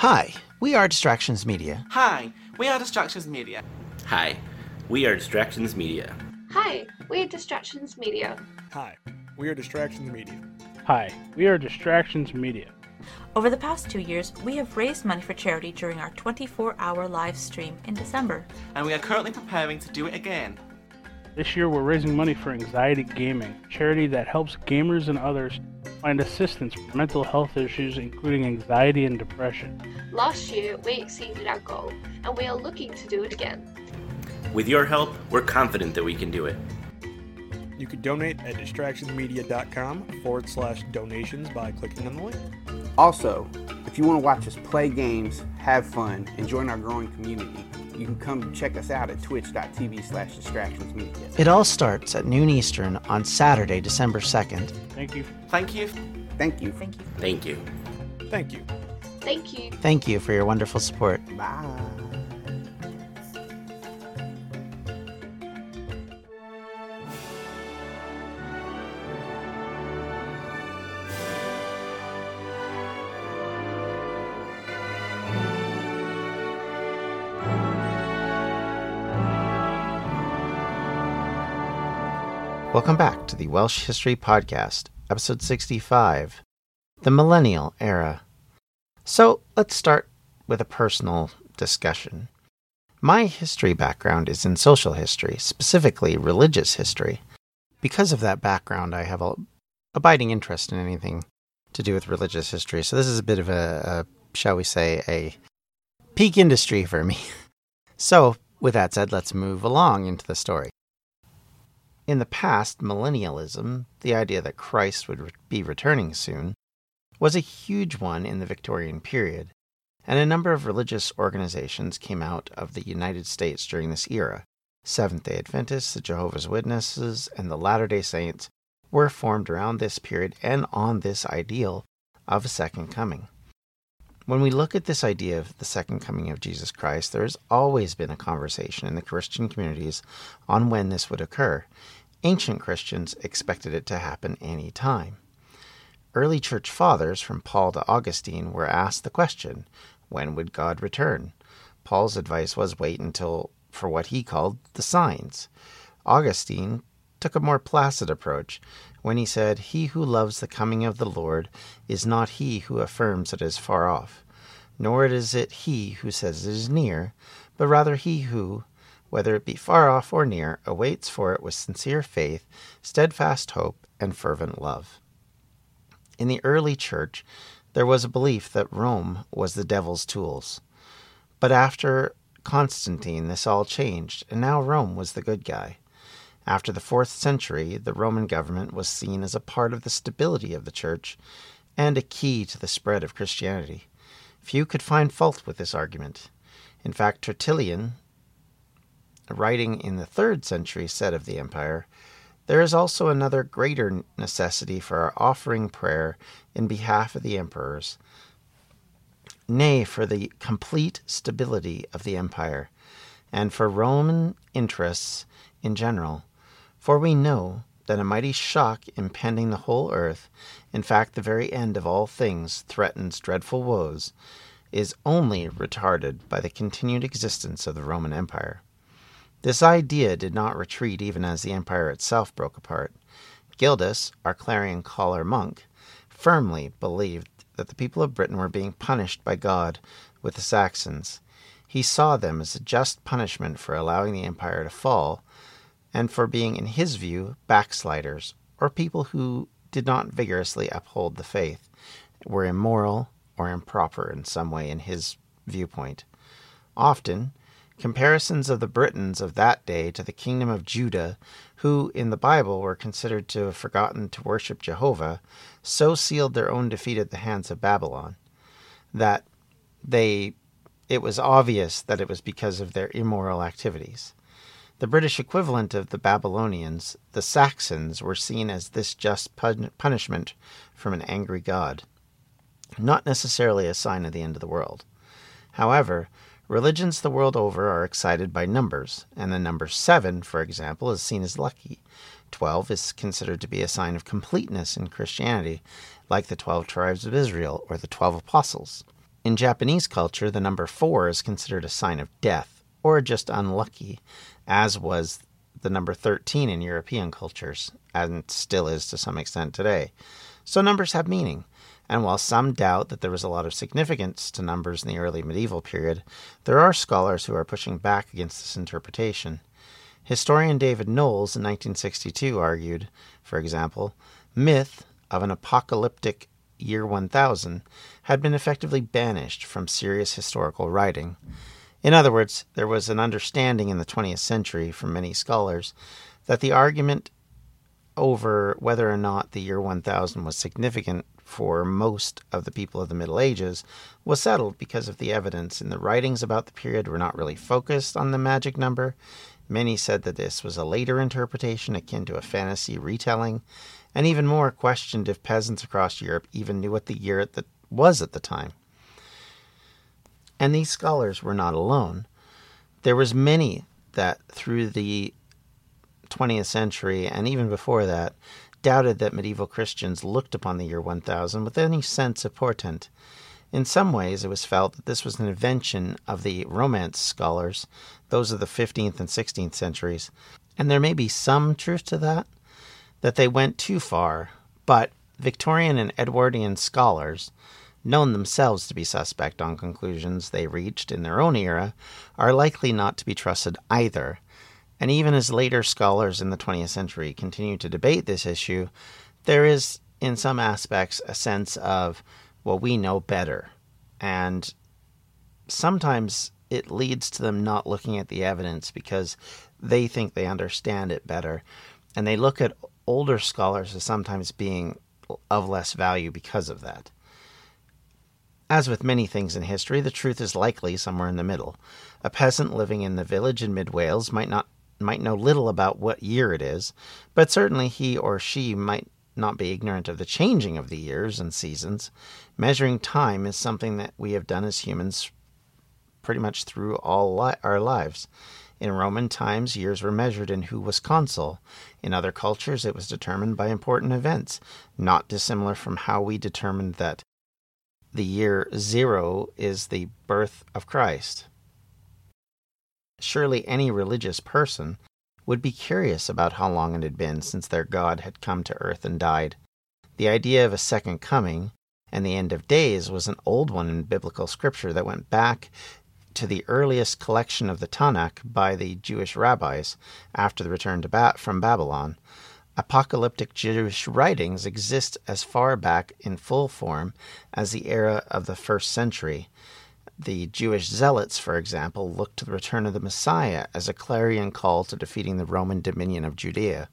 Hi, we are Distractions Media. Hi, we are Distractions Media. Hi, we are Distractions Media. Hi, we are Distractions Media. Hi, we are Distractions Media. Hi, we are Distractions Media. Over the past two years, we have raised money for charity during our 24 hour live stream in December. And we are currently preparing to do it again. This year, we're raising money for Anxiety Gaming, charity that helps gamers and others find assistance for mental health issues, including anxiety and depression. Last year, we exceeded our goal, and we are looking to do it again. With your help, we're confident that we can do it. You can donate at distractionsmedia.com forward slash donations by clicking on the link. Also, if you want to watch us play games, have fun, and join our growing community, you can come check us out at twitch.tv slash distractionsmedia. It all starts at noon Eastern on Saturday, December 2nd. Thank you. Thank you. Thank you. Thank you. Thank you. Thank you. Thank you. Thank you for your wonderful support. Bye. Welcome back to the Welsh History Podcast, episode 65 The Millennial Era. So let's start with a personal discussion. My history background is in social history, specifically religious history. Because of that background, I have a abiding interest in anything to do with religious history. So this is a bit of a, a shall we say, a peak industry for me. So, with that said, let's move along into the story. In the past, millennialism, the idea that Christ would be returning soon, was a huge one in the Victorian period, and a number of religious organizations came out of the United States during this era. Seventh day Adventists, the Jehovah's Witnesses, and the Latter day Saints were formed around this period and on this ideal of a second coming. When we look at this idea of the second coming of Jesus Christ, there has always been a conversation in the Christian communities on when this would occur. Ancient Christians expected it to happen any time. Early church fathers, from Paul to Augustine, were asked the question when would God return? Paul's advice was wait until for what he called the signs. Augustine took a more placid approach when he said, He who loves the coming of the Lord is not he who affirms it is far off, nor is it he who says it is near, but rather he who, whether it be far off or near, awaits for it with sincere faith, steadfast hope, and fervent love. In the early church, there was a belief that Rome was the devil's tools. But after Constantine, this all changed, and now Rome was the good guy. After the fourth century, the Roman government was seen as a part of the stability of the church and a key to the spread of Christianity. Few could find fault with this argument. In fact, Tertullian, writing in the third century, said of the empire, There is also another greater necessity for our offering prayer in behalf of the emperors, nay, for the complete stability of the empire, and for Roman interests in general. For we know that a mighty shock impending the whole earth, in fact, the very end of all things, threatens dreadful woes, is only retarded by the continued existence of the Roman Empire. This idea did not retreat even as the empire itself broke apart. Gildas, our clarion caller monk, firmly believed that the people of Britain were being punished by God with the Saxons. He saw them as a just punishment for allowing the empire to fall, and for being, in his view, backsliders, or people who did not vigorously uphold the faith, were immoral or improper in some way in his viewpoint. Often, comparisons of the Britons of that day to the kingdom of Judah, who in the Bible were considered to have forgotten to worship Jehovah, so sealed their own defeat at the hands of Babylon that they it was obvious that it was because of their immoral activities. The British equivalent of the Babylonians, the Saxons, were seen as this just pun- punishment from an angry god, not necessarily a sign of the end of the world. However, religions the world over are excited by numbers, and the number seven, for example, is seen as lucky. Twelve is considered to be a sign of completeness in Christianity, like the twelve tribes of Israel or the twelve apostles. In Japanese culture, the number four is considered a sign of death, or just unlucky, as was the number 13 in European cultures, and still is to some extent today. So numbers have meaning, and while some doubt that there was a lot of significance to numbers in the early medieval period, there are scholars who are pushing back against this interpretation. Historian David Knowles in 1962 argued, for example, myth of an apocalyptic year 1000 had been effectively banished from serious historical writing. In other words, there was an understanding in the 20th century from many scholars that the argument over whether or not the year 1000 was significant for most of the people of the Middle Ages was settled because of the evidence in the writings about the period were not really focused on the magic number. Many said that this was a later interpretation akin to a fantasy retelling, and even more questioned if peasants across Europe even knew what the year that was at the time. And these scholars were not alone. There was many that through the 20th century and even before that doubted that medieval Christians looked upon the year 1000 with any sense of portent. In some ways, it was felt that this was an invention of the Romance scholars, those of the 15th and 16th centuries, and there may be some truth to that that they went too far, but Victorian and Edwardian scholars, known themselves to be suspect on conclusions they reached in their own era, are likely not to be trusted either. And even as later scholars in the 20th century continue to debate this issue, there is, in some aspects, a sense of, well, we know better. And sometimes it leads to them not looking at the evidence because they think they understand it better. And they look at older scholars as sometimes being of less value because of that. As with many things in history, the truth is likely somewhere in the middle. A peasant living in the village in mid Wales might not might know little about what year it is, but certainly he or she might not be ignorant of the changing of the years and seasons. Measuring time is something that we have done as humans pretty much through all li- our lives. In Roman times, years were measured in who was consul. In other cultures, it was determined by important events, not dissimilar from how we determined that the year zero is the birth of Christ. Surely any religious person would be curious about how long it had been since their God had come to earth and died. The idea of a second coming and the end of days was an old one in biblical scripture that went back to the earliest collection of the Tanakh by the Jewish rabbis after the return to ba- from Babylon. Apocalyptic Jewish writings exist as far back in full form as the era of the first century. The Jewish zealots, for example, looked to the return of the Messiah as a clarion call to defeating the Roman dominion of Judea,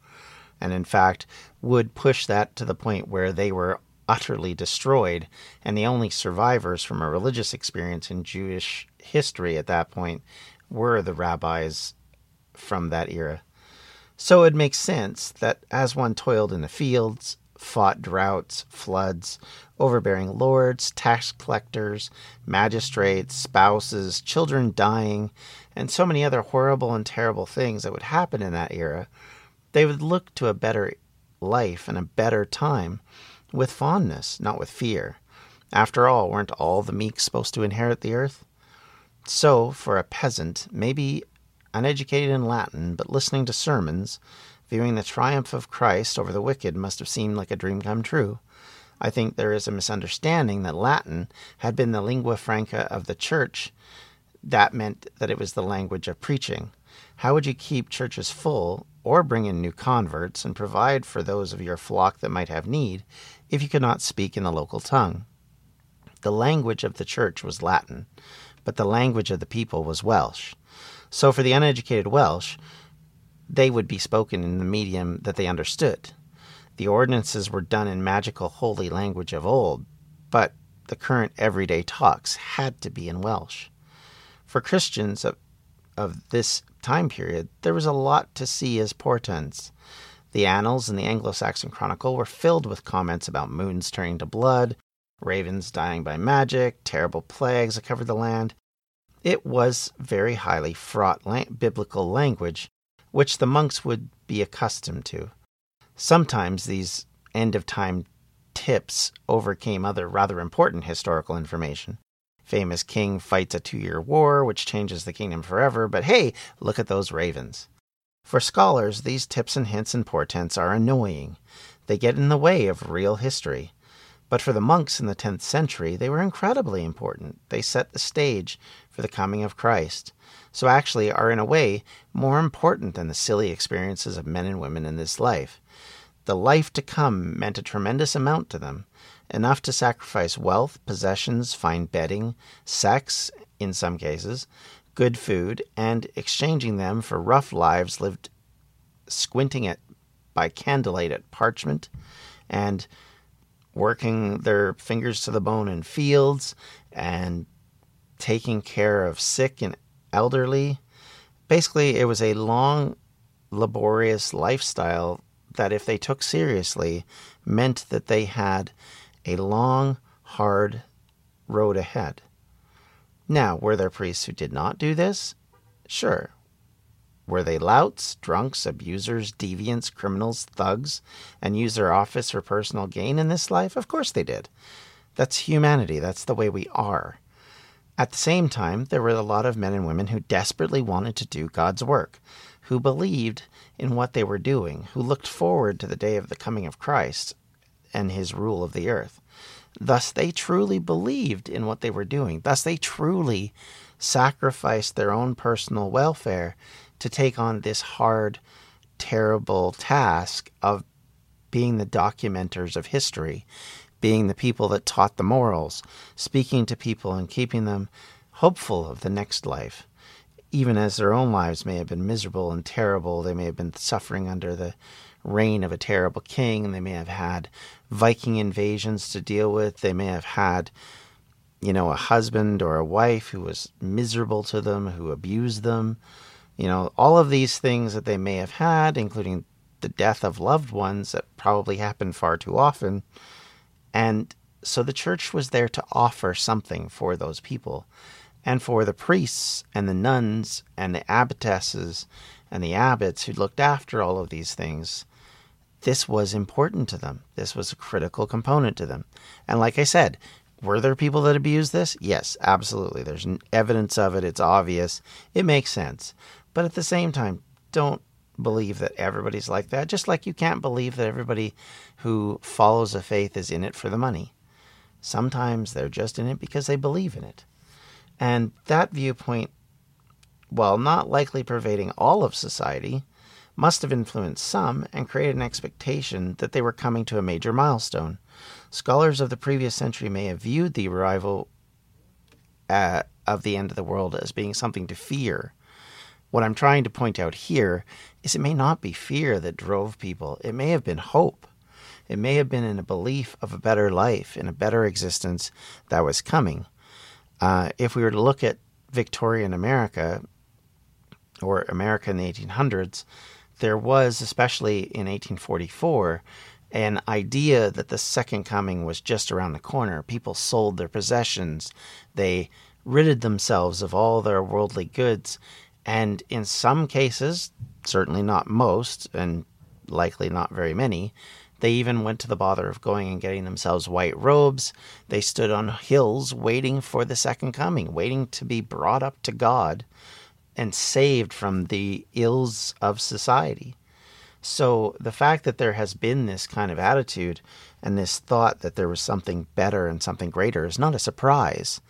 and in fact would push that to the point where they were utterly destroyed, and the only survivors from a religious experience in Jewish history at that point were the rabbis from that era. So it makes sense that as one toiled in the fields, fought droughts, floods, overbearing lords, tax collectors, magistrates, spouses, children dying, and so many other horrible and terrible things that would happen in that era, they would look to a better life and a better time with fondness, not with fear. After all, weren't all the meek supposed to inherit the earth? So, for a peasant, maybe uneducated in Latin, but listening to sermons, viewing the triumph of Christ over the wicked must have seemed like a dream come true. I think there is a misunderstanding that Latin had been the lingua franca of the church. That meant that it was the language of preaching. How would you keep churches full or bring in new converts and provide for those of your flock that might have need if you could not speak in the local tongue? The language of the church was Latin, but the language of the people was Welsh. So for the uneducated Welsh, they would be spoken in the medium that they understood. The ordinances were done in magical holy language of old, but the current everyday talks had to be in Welsh. For Christians of, of this time period, there was a lot to see as portents. The annals in the Anglo Saxon Chronicle were filled with comments about moons turning to blood, ravens dying by magic, terrible plagues that covered the land. It was very highly fraught la- biblical language, which the monks would be accustomed to. Sometimes these end of time tips overcame other rather important historical information. Famous king fights a two year war, which changes the kingdom forever, but hey, look at those ravens. For scholars, these tips and hints and portents are annoying. They get in the way of real history. But for the monks in the 10th century, they were incredibly important. They set the stage for the coming of Christ. So, actually, are in a way more important than the silly experiences of men and women in this life. The life to come meant a tremendous amount to them, enough to sacrifice wealth, possessions, fine bedding, sex, in some cases, good food, and exchanging them for rough lives lived squinting at by candlelight at parchment and working their fingers to the bone in fields and taking care of sick and elderly. Basically, it was a long, laborious lifestyle that, if they took seriously, meant that they had a long, hard road ahead. Now, were there priests who did not do this? Sure. Were they louts, drunks, abusers, deviants, criminals, thugs, and used their office for personal gain in this life? Of course they did. That's humanity. That's the way we are. At the same time, there were a lot of men and women who desperately wanted to do God's work, who believed in what they were doing, who looked forward to the day of the coming of Christ and his rule of the earth. Thus, they truly believed in what they were doing. Thus, they truly sacrificed their own personal welfare to take on this hard, terrible task of being the documenters of history, being the people that taught the morals, speaking to people and keeping them hopeful of the next life. Even as their own lives may have been miserable and terrible, they may have been suffering under the reign of a terrible king, they may have had Viking invasions to deal with, they may have had you know, a husband or a wife who was miserable to them, who abused them, you know, all of these things that they may have had, including the death of loved ones that probably happened far too often. And so the church was there to offer something for those people. And for the priests and the nuns and the abbotesses and the abbots who looked after all of these things, this was important to them. This was a critical component to them. And like I said, were there people that abused this? Yes, absolutely. There's evidence of it. It's obvious. It makes sense. But at the same time, don't believe that everybody's like that. Just like you can't believe that everybody who follows a faith is in it for the money. Sometimes they're just in it because they believe in it. And that viewpoint, while not likely pervading all of society, must have influenced some and created an expectation that they were coming to a major milestone. Scholars of the previous century may have viewed the arrival uh, of the end of the world as being something to fear. What I'm trying to point out here is it may not be fear that drove people, it may have been hope. It may have been in a belief of a better life, in a better existence that was coming. Uh, if we were to look at Victorian America or America in the 1800s, there was, especially in 1844, an idea that the second coming was just around the corner. People sold their possessions, they ridded themselves of all their worldly goods, and in some cases, certainly not most, and likely not very many, they even went to the bother of going and getting themselves white robes. They stood on hills waiting for the second coming, waiting to be brought up to God and saved from the ills of society. So the fact that there has been this kind of attitude and this thought that there was something better and something greater is not a surprise.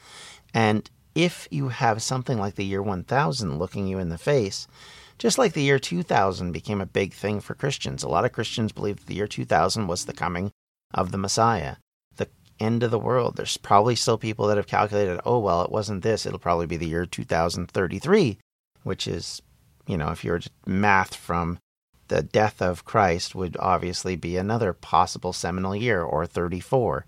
And if you have something like the year 1000 looking you in the face, just like the year 2000 became a big thing for Christians, a lot of Christians believe the year 2000 was the coming of the Messiah, the end of the world. There's probably still people that have calculated, oh, well, it wasn't this, it'll probably be the year 2033, which is, you know, if you were to math from the death of Christ, would obviously be another possible seminal year, or 34.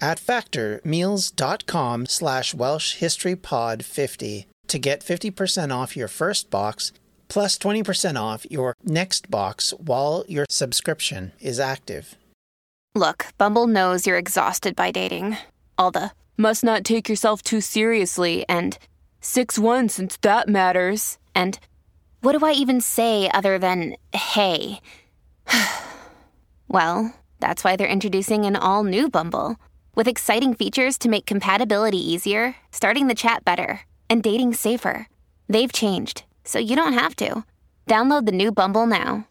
at factormeals.com slash welshhistorypod50 to get 50% off your first box plus 20% off your next box while your subscription is active. Look, Bumble knows you're exhausted by dating. All the must not take yourself too seriously and 6 1 since that matters. And what do I even say other than hey? well, that's why they're introducing an all new Bumble with exciting features to make compatibility easier, starting the chat better, and dating safer. They've changed, so you don't have to. Download the new Bumble now.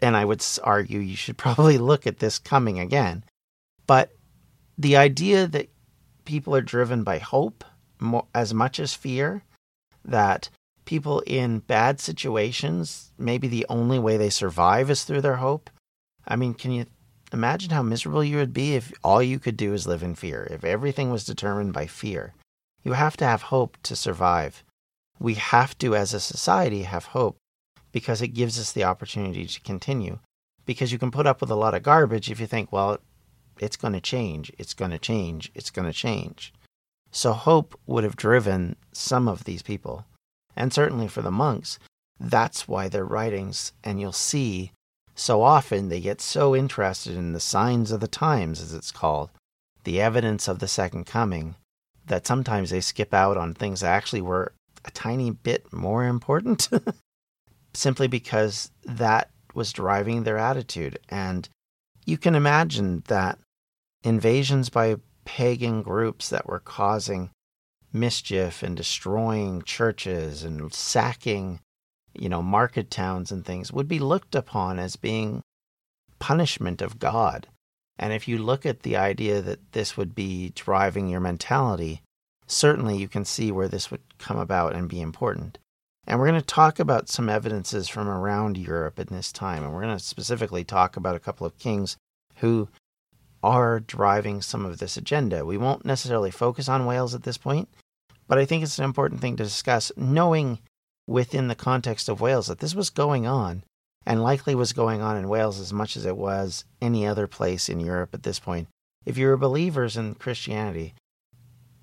And I would argue you should probably look at this coming again. But the idea that people are driven by hope more, as much as fear, that people in bad situations, maybe the only way they survive is through their hope. I mean, can you imagine how miserable you would be if all you could do is live in fear, if everything was determined by fear? You have to have hope to survive. We have to, as a society, have hope because it gives us the opportunity to continue. Because you can put up with a lot of garbage if you think, well, it's going to change, it's going to change, it's going to change. So hope would have driven some of these people. And certainly for the monks, that's why their writings, and you'll see so often they get so interested in the signs of the times, as it's called, the evidence of the second coming, that sometimes they skip out on things that actually were a tiny bit more important simply because that was driving their attitude. And you can imagine that invasions by pagan groups that were causing mischief and destroying churches and sacking, you know, market towns and things would be looked upon as being punishment of God. And if you look at the idea that this would be driving your mentality, certainly you can see where this would come about and be important. And we're going to talk about some evidences from around Europe in this time. And we're going to specifically talk about a couple of kings who are driving some of this agenda. We won't necessarily focus on Wales at this point, but I think it's an important thing to discuss, knowing within the context of Wales that this was going on and likely was going on in Wales as much as it was any other place in Europe at this point. If you're believers in Christianity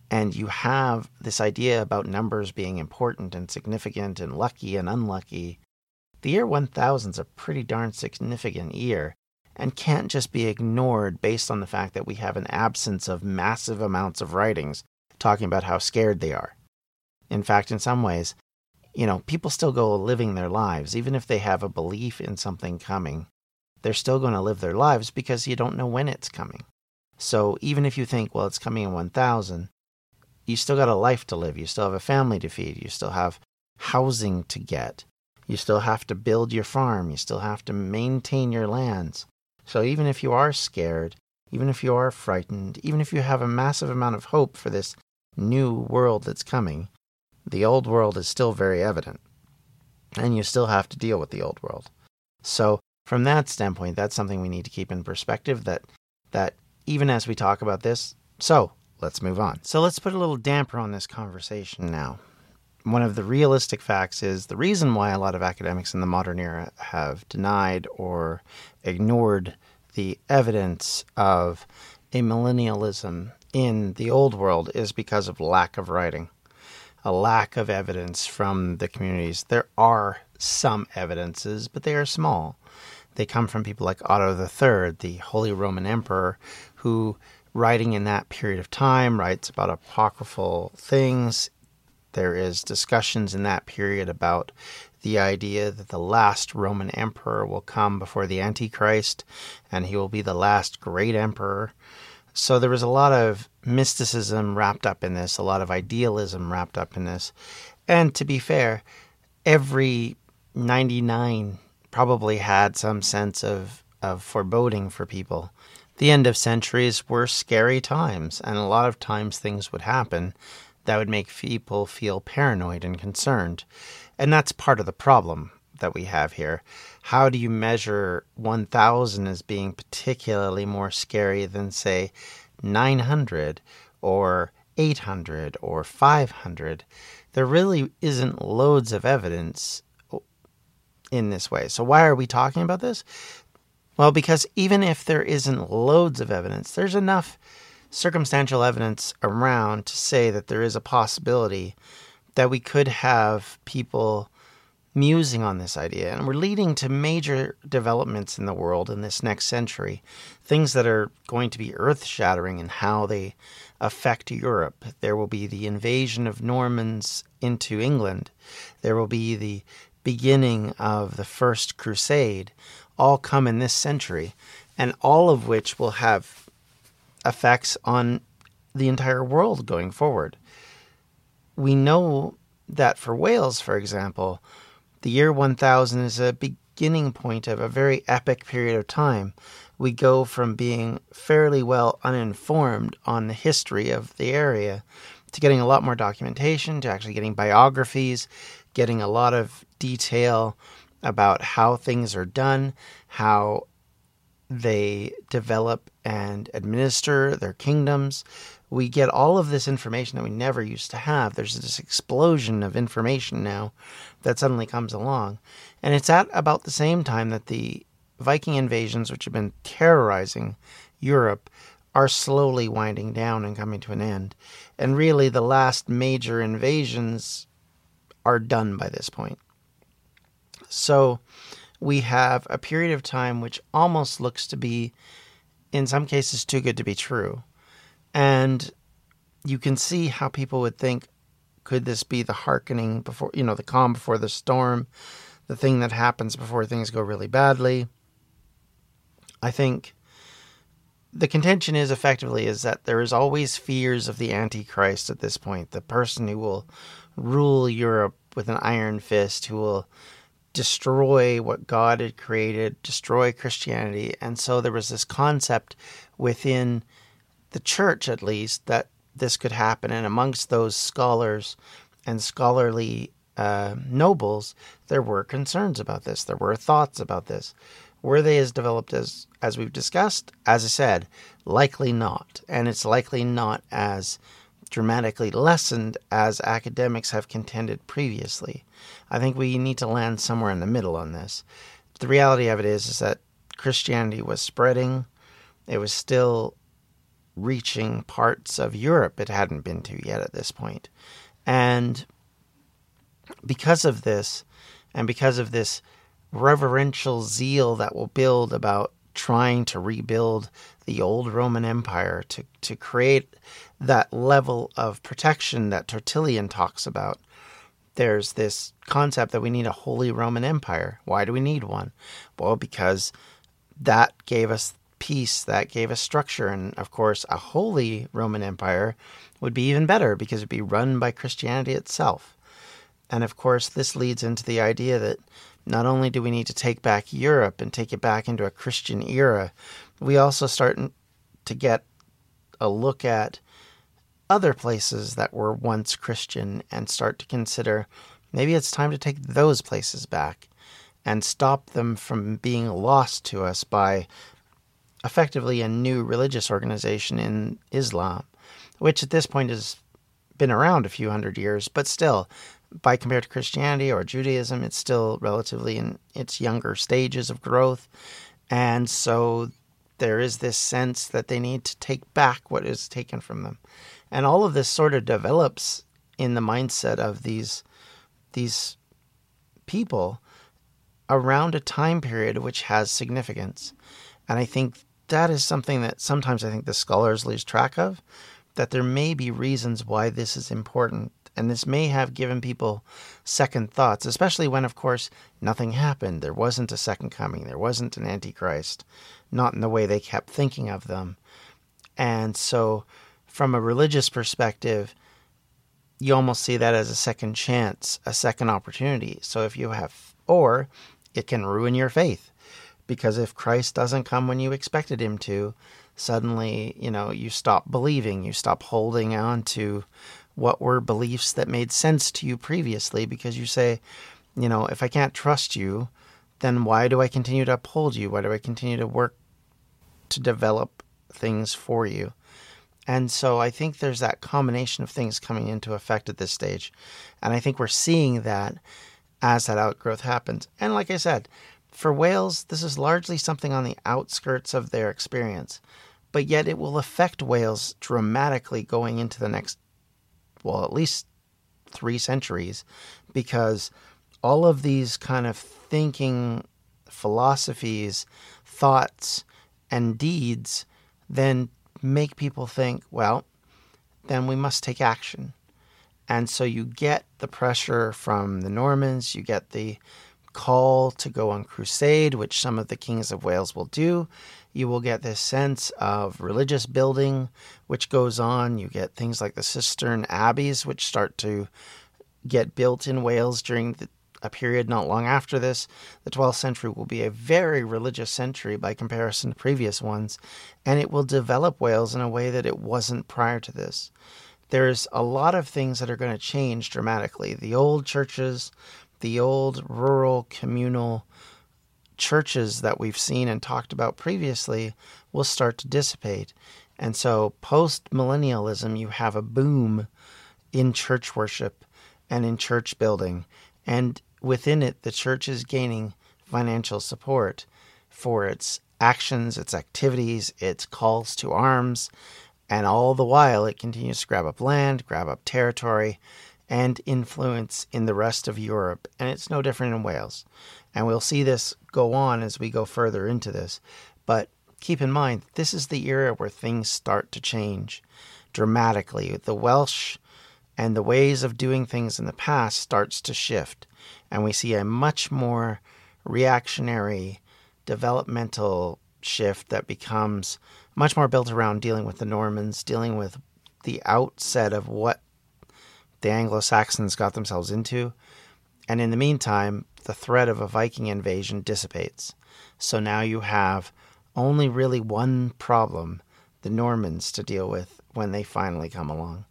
and you have this idea about numbers being important and significant and lucky and unlucky, the year 1000 is a pretty darn significant year and can't just be ignored based on the fact that we have an absence of massive amounts of writings talking about how scared they are. In fact, in some ways, you know, people still go living their lives, even if they have a belief in something coming. They're still going to live their lives because you don't know when it's coming. So even if you think, well, it's coming in 1000, you still got a life to live. You still have a family to feed. You still have housing to get. You still have to build your farm. You still have to maintain your lands. So even if you are scared, even if you are frightened, even if you have a massive amount of hope for this new world that's coming, the old world is still very evident. And you still have to deal with the old world. So, from that standpoint, that's something we need to keep in perspective that that even as we talk about this, so let's move on. So let's put a little damper on this conversation now. One of the realistic facts is the reason why a lot of academics in the modern era have denied or ignored the evidence of a millennialism in the old world is because of lack of writing a lack of evidence from the communities. There are some evidences, but they are small. They come from people like Otto III, the Holy Roman Emperor, who, writing in that period of time, writes about apocryphal things. There is discussions in that period about the idea that the last Roman emperor will come before the Antichrist, and he will be the last great emperor. So there was a lot of mysticism wrapped up in this, a lot of idealism wrapped up in this. And to be fair, every 99 probably had some sense of, of foreboding for people. The end of centuries were scary times, and a lot of times things would happen that would make people feel paranoid and concerned. And that's part of the problem that we have here. How do you measure 1000 as being particularly more scary than, say, 900 or 800 or 500? There really isn't loads of evidence in this way. So, why are we talking about this? Well, because even if there isn't loads of evidence, there's enough circumstantial evidence around to say that there is a possibility that we could have people musing on this idea, and we're leading to major developments in the world in this next century, things that are going to be earth shattering in how they affect Europe. There will be the invasion of Normans into England, there will be the beginning of the First Crusade, all come in this century, and all of which will have effects on the entire world going forward. We know that for Wales, for example, the year 1000 is a beginning point of a very epic period of time. We go from being fairly well uninformed on the history of the area to getting a lot more documentation, to actually getting biographies, getting a lot of detail about how things are done, how they develop and administer their kingdoms. We get all of this information that we never used to have. There's this explosion of information now that suddenly comes along. And it's at about the same time that the Viking invasions, which have been terrorizing Europe, are slowly winding down and coming to an end. And really, the last major invasions are done by this point. So, we have a period of time which almost looks to be, in some cases, too good to be true. And you can see how people would think, could this be the hearkening before, you know, the calm before the storm, the thing that happens before things go really badly? I think the contention is effectively is that there is always fears of the antichrist at this point the person who will rule europe with an iron fist who will destroy what God had created, destroy Christianity. And so there was this concept within the church, at least, that this could happen. And amongst those scholars and scholarly uh, nobles, there were concerns about this. There were thoughts about this. Were they as developed as as we've discussed? As I said, likely not, and it's likely not as dramatically lessened as academics have contended previously. I think we need to land somewhere in the middle on this. The reality of it is, is that Christianity was spreading. It was still reaching parts of Europe it hadn't been to yet at this point. And because of this, and because of this reverential zeal that will build about trying to rebuild the old Roman Empire, to, to create that level of protection that Tertullian talks about, there's this concept that we need a Holy Roman Empire. Why do we need one? Well, because that gave us peace, that gave us structure. And of course, a Holy Roman Empire would be even better because it'd be run by Christianity itself. And of course, this leads into the idea that not only do we need to take back Europe and take it back into a Christian era, we also start to get a look at other places that were once Christian and start to consider maybe it's time to take those places back and stop them from being lost to us by effectively a new religious organization in Islam, which at this point has been around a few hundred years, but still, by compared to Christianity or Judaism, it's still relatively in its younger stages of growth. And so there is this sense that they need to take back what is taken from them. And all of this sort of develops in the mindset of these these people around a time period which has significance. And I think that is something that sometimes I think the scholars lose track of, that there may be reasons why this is important. And this may have given people second thoughts, especially when, of course, nothing happened. There wasn't a second coming. There wasn't an Antichrist, not in the way they kept thinking of them. And so, from a religious perspective, you almost see that as a second chance, a second opportunity. So, if you have, or it can ruin your faith because if Christ doesn't come when you expected him to, suddenly, you know, you stop believing, you stop holding on to what were beliefs that made sense to you previously because you say, you know, if I can't trust you, then why do I continue to uphold you? Why do I continue to work to develop things for you? And so I think there's that combination of things coming into effect at this stage. And I think we're seeing that as that outgrowth happens. And like I said, for Wales, this is largely something on the outskirts of their experience, but yet it will affect Wales dramatically going into the next, well, at least three centuries, because all of these kind of thinking philosophies, thoughts, and deeds then make people think, well, then we must take action. And so you get the pressure from the Normans, you get the call to go on crusade, which some of the kings of Wales will do. You will get this sense of religious building, which goes on. You get things like the Cistercian abbeys, which start to get built in Wales during the, a period not long after this. The 12th century will be a very religious century by comparison to previous ones, and it will develop Wales in a way that it wasn't prior to this. There's a lot of things that are going to change dramatically. The old churches the old rural communal churches that we've seen and talked about previously will start to dissipate. And so, post millennialism, you have a boom in church worship and in church building. And within it, the church is gaining financial support for its actions, its activities, its calls to arms. And all the while, it continues to grab up land, grab up territory, and influence in the rest of Europe, and it's no different in Wales. And we'll see this go on as we go further into this. But keep in mind, this is the era where things start to change dramatically. The Welsh and the ways of doing things in the past starts to shift, and we see a much more reactionary, developmental shift that becomes much more built around dealing with the Normans, dealing with the outset of what the Anglo Saxons got themselves into. And in the meantime, the threat of a Viking invasion dissipates. So now you have only really one problem the Normans to deal with when they finally come along.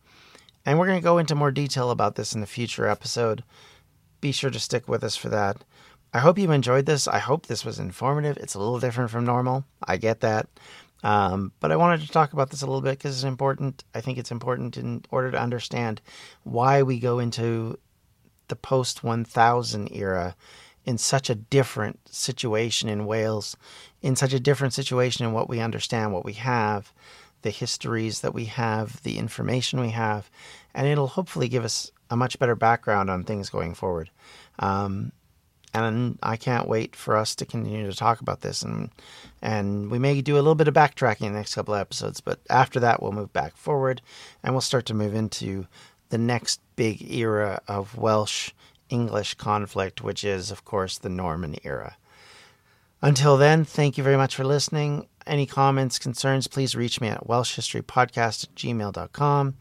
And we're going to go into more detail about this in a future episode. Be sure to stick with us for that. I hope you enjoyed this. I hope this was informative. It's a little different from normal. I get that. Um, but I wanted to talk about this a little bit because it's important. I think it's important in order to understand why we go into the post 1000 era in such a different situation in Wales, in such a different situation in what we understand, what we have, the histories that we have, the information we have, and it'll hopefully give us a much better background on things going forward. Um, and I can't wait for us to continue to talk about this and and we may do a little bit of backtracking in the next couple of episodes, but after that we'll move back forward and we'll start to move into the next big era of Welsh English conflict, which is, of course, the Norman era. Until then, thank you very much for listening. Any comments, concerns, please reach me at welshhistorypodcast at gmail.com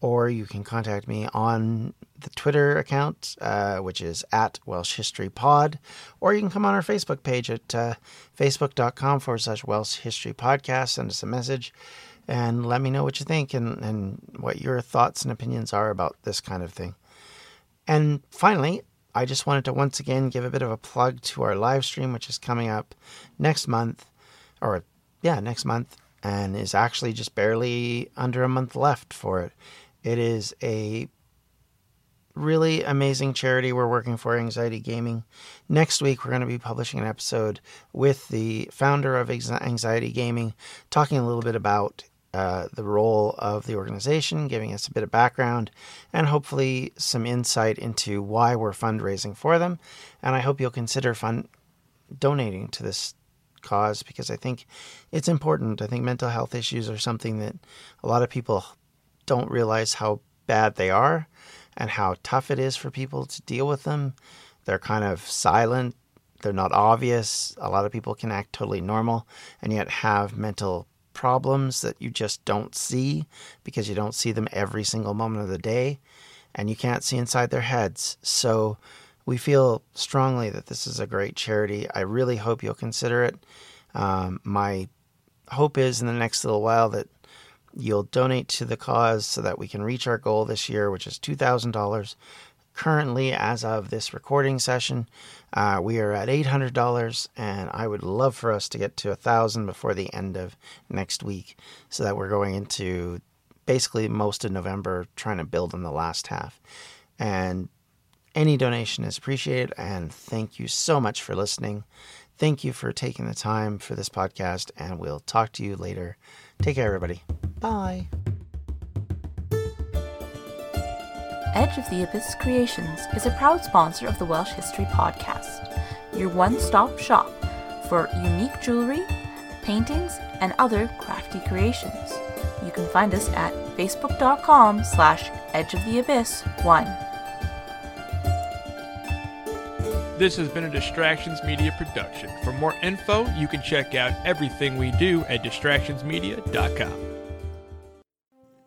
or you can contact me on the Twitter account, uh, which is at Welsh History Pod, or you can come on our Facebook page at uh, facebook.com forward slash Welsh History Podcast. Send us a message and let me know what you think and, and what your thoughts and opinions are about this kind of thing. And finally, I just wanted to once again give a bit of a plug to our live stream, which is coming up next month, or yeah, next month, and is actually just barely under a month left for it. It is a really amazing charity we're working for, Anxiety Gaming. Next week, we're going to be publishing an episode with the founder of Anxiety Gaming, talking a little bit about uh, the role of the organization, giving us a bit of background, and hopefully some insight into why we're fundraising for them. And I hope you'll consider fund donating to this cause because I think it's important. I think mental health issues are something that a lot of people don't realize how bad they are and how tough it is for people to deal with them. They're kind of silent, they're not obvious. A lot of people can act totally normal and yet have mental problems that you just don't see because you don't see them every single moment of the day and you can't see inside their heads. So we feel strongly that this is a great charity. I really hope you'll consider it. Um, my hope is in the next little while that You'll donate to the cause so that we can reach our goal this year, which is $2,000. Currently, as of this recording session, uh, we are at $800, and I would love for us to get to 1000 before the end of next week so that we're going into basically most of November trying to build in the last half. And any donation is appreciated, and thank you so much for listening. Thank you for taking the time for this podcast, and we'll talk to you later. Take care, everybody. Bye. Edge of the Abyss Creations is a proud sponsor of the Welsh History Podcast, your one stop shop for unique jewelry, paintings, and other crafty creations. You can find us at facebook.com slash edge of the abyss 1. This has been a Distractions Media production. For more info, you can check out everything we do at distractionsmedia.com.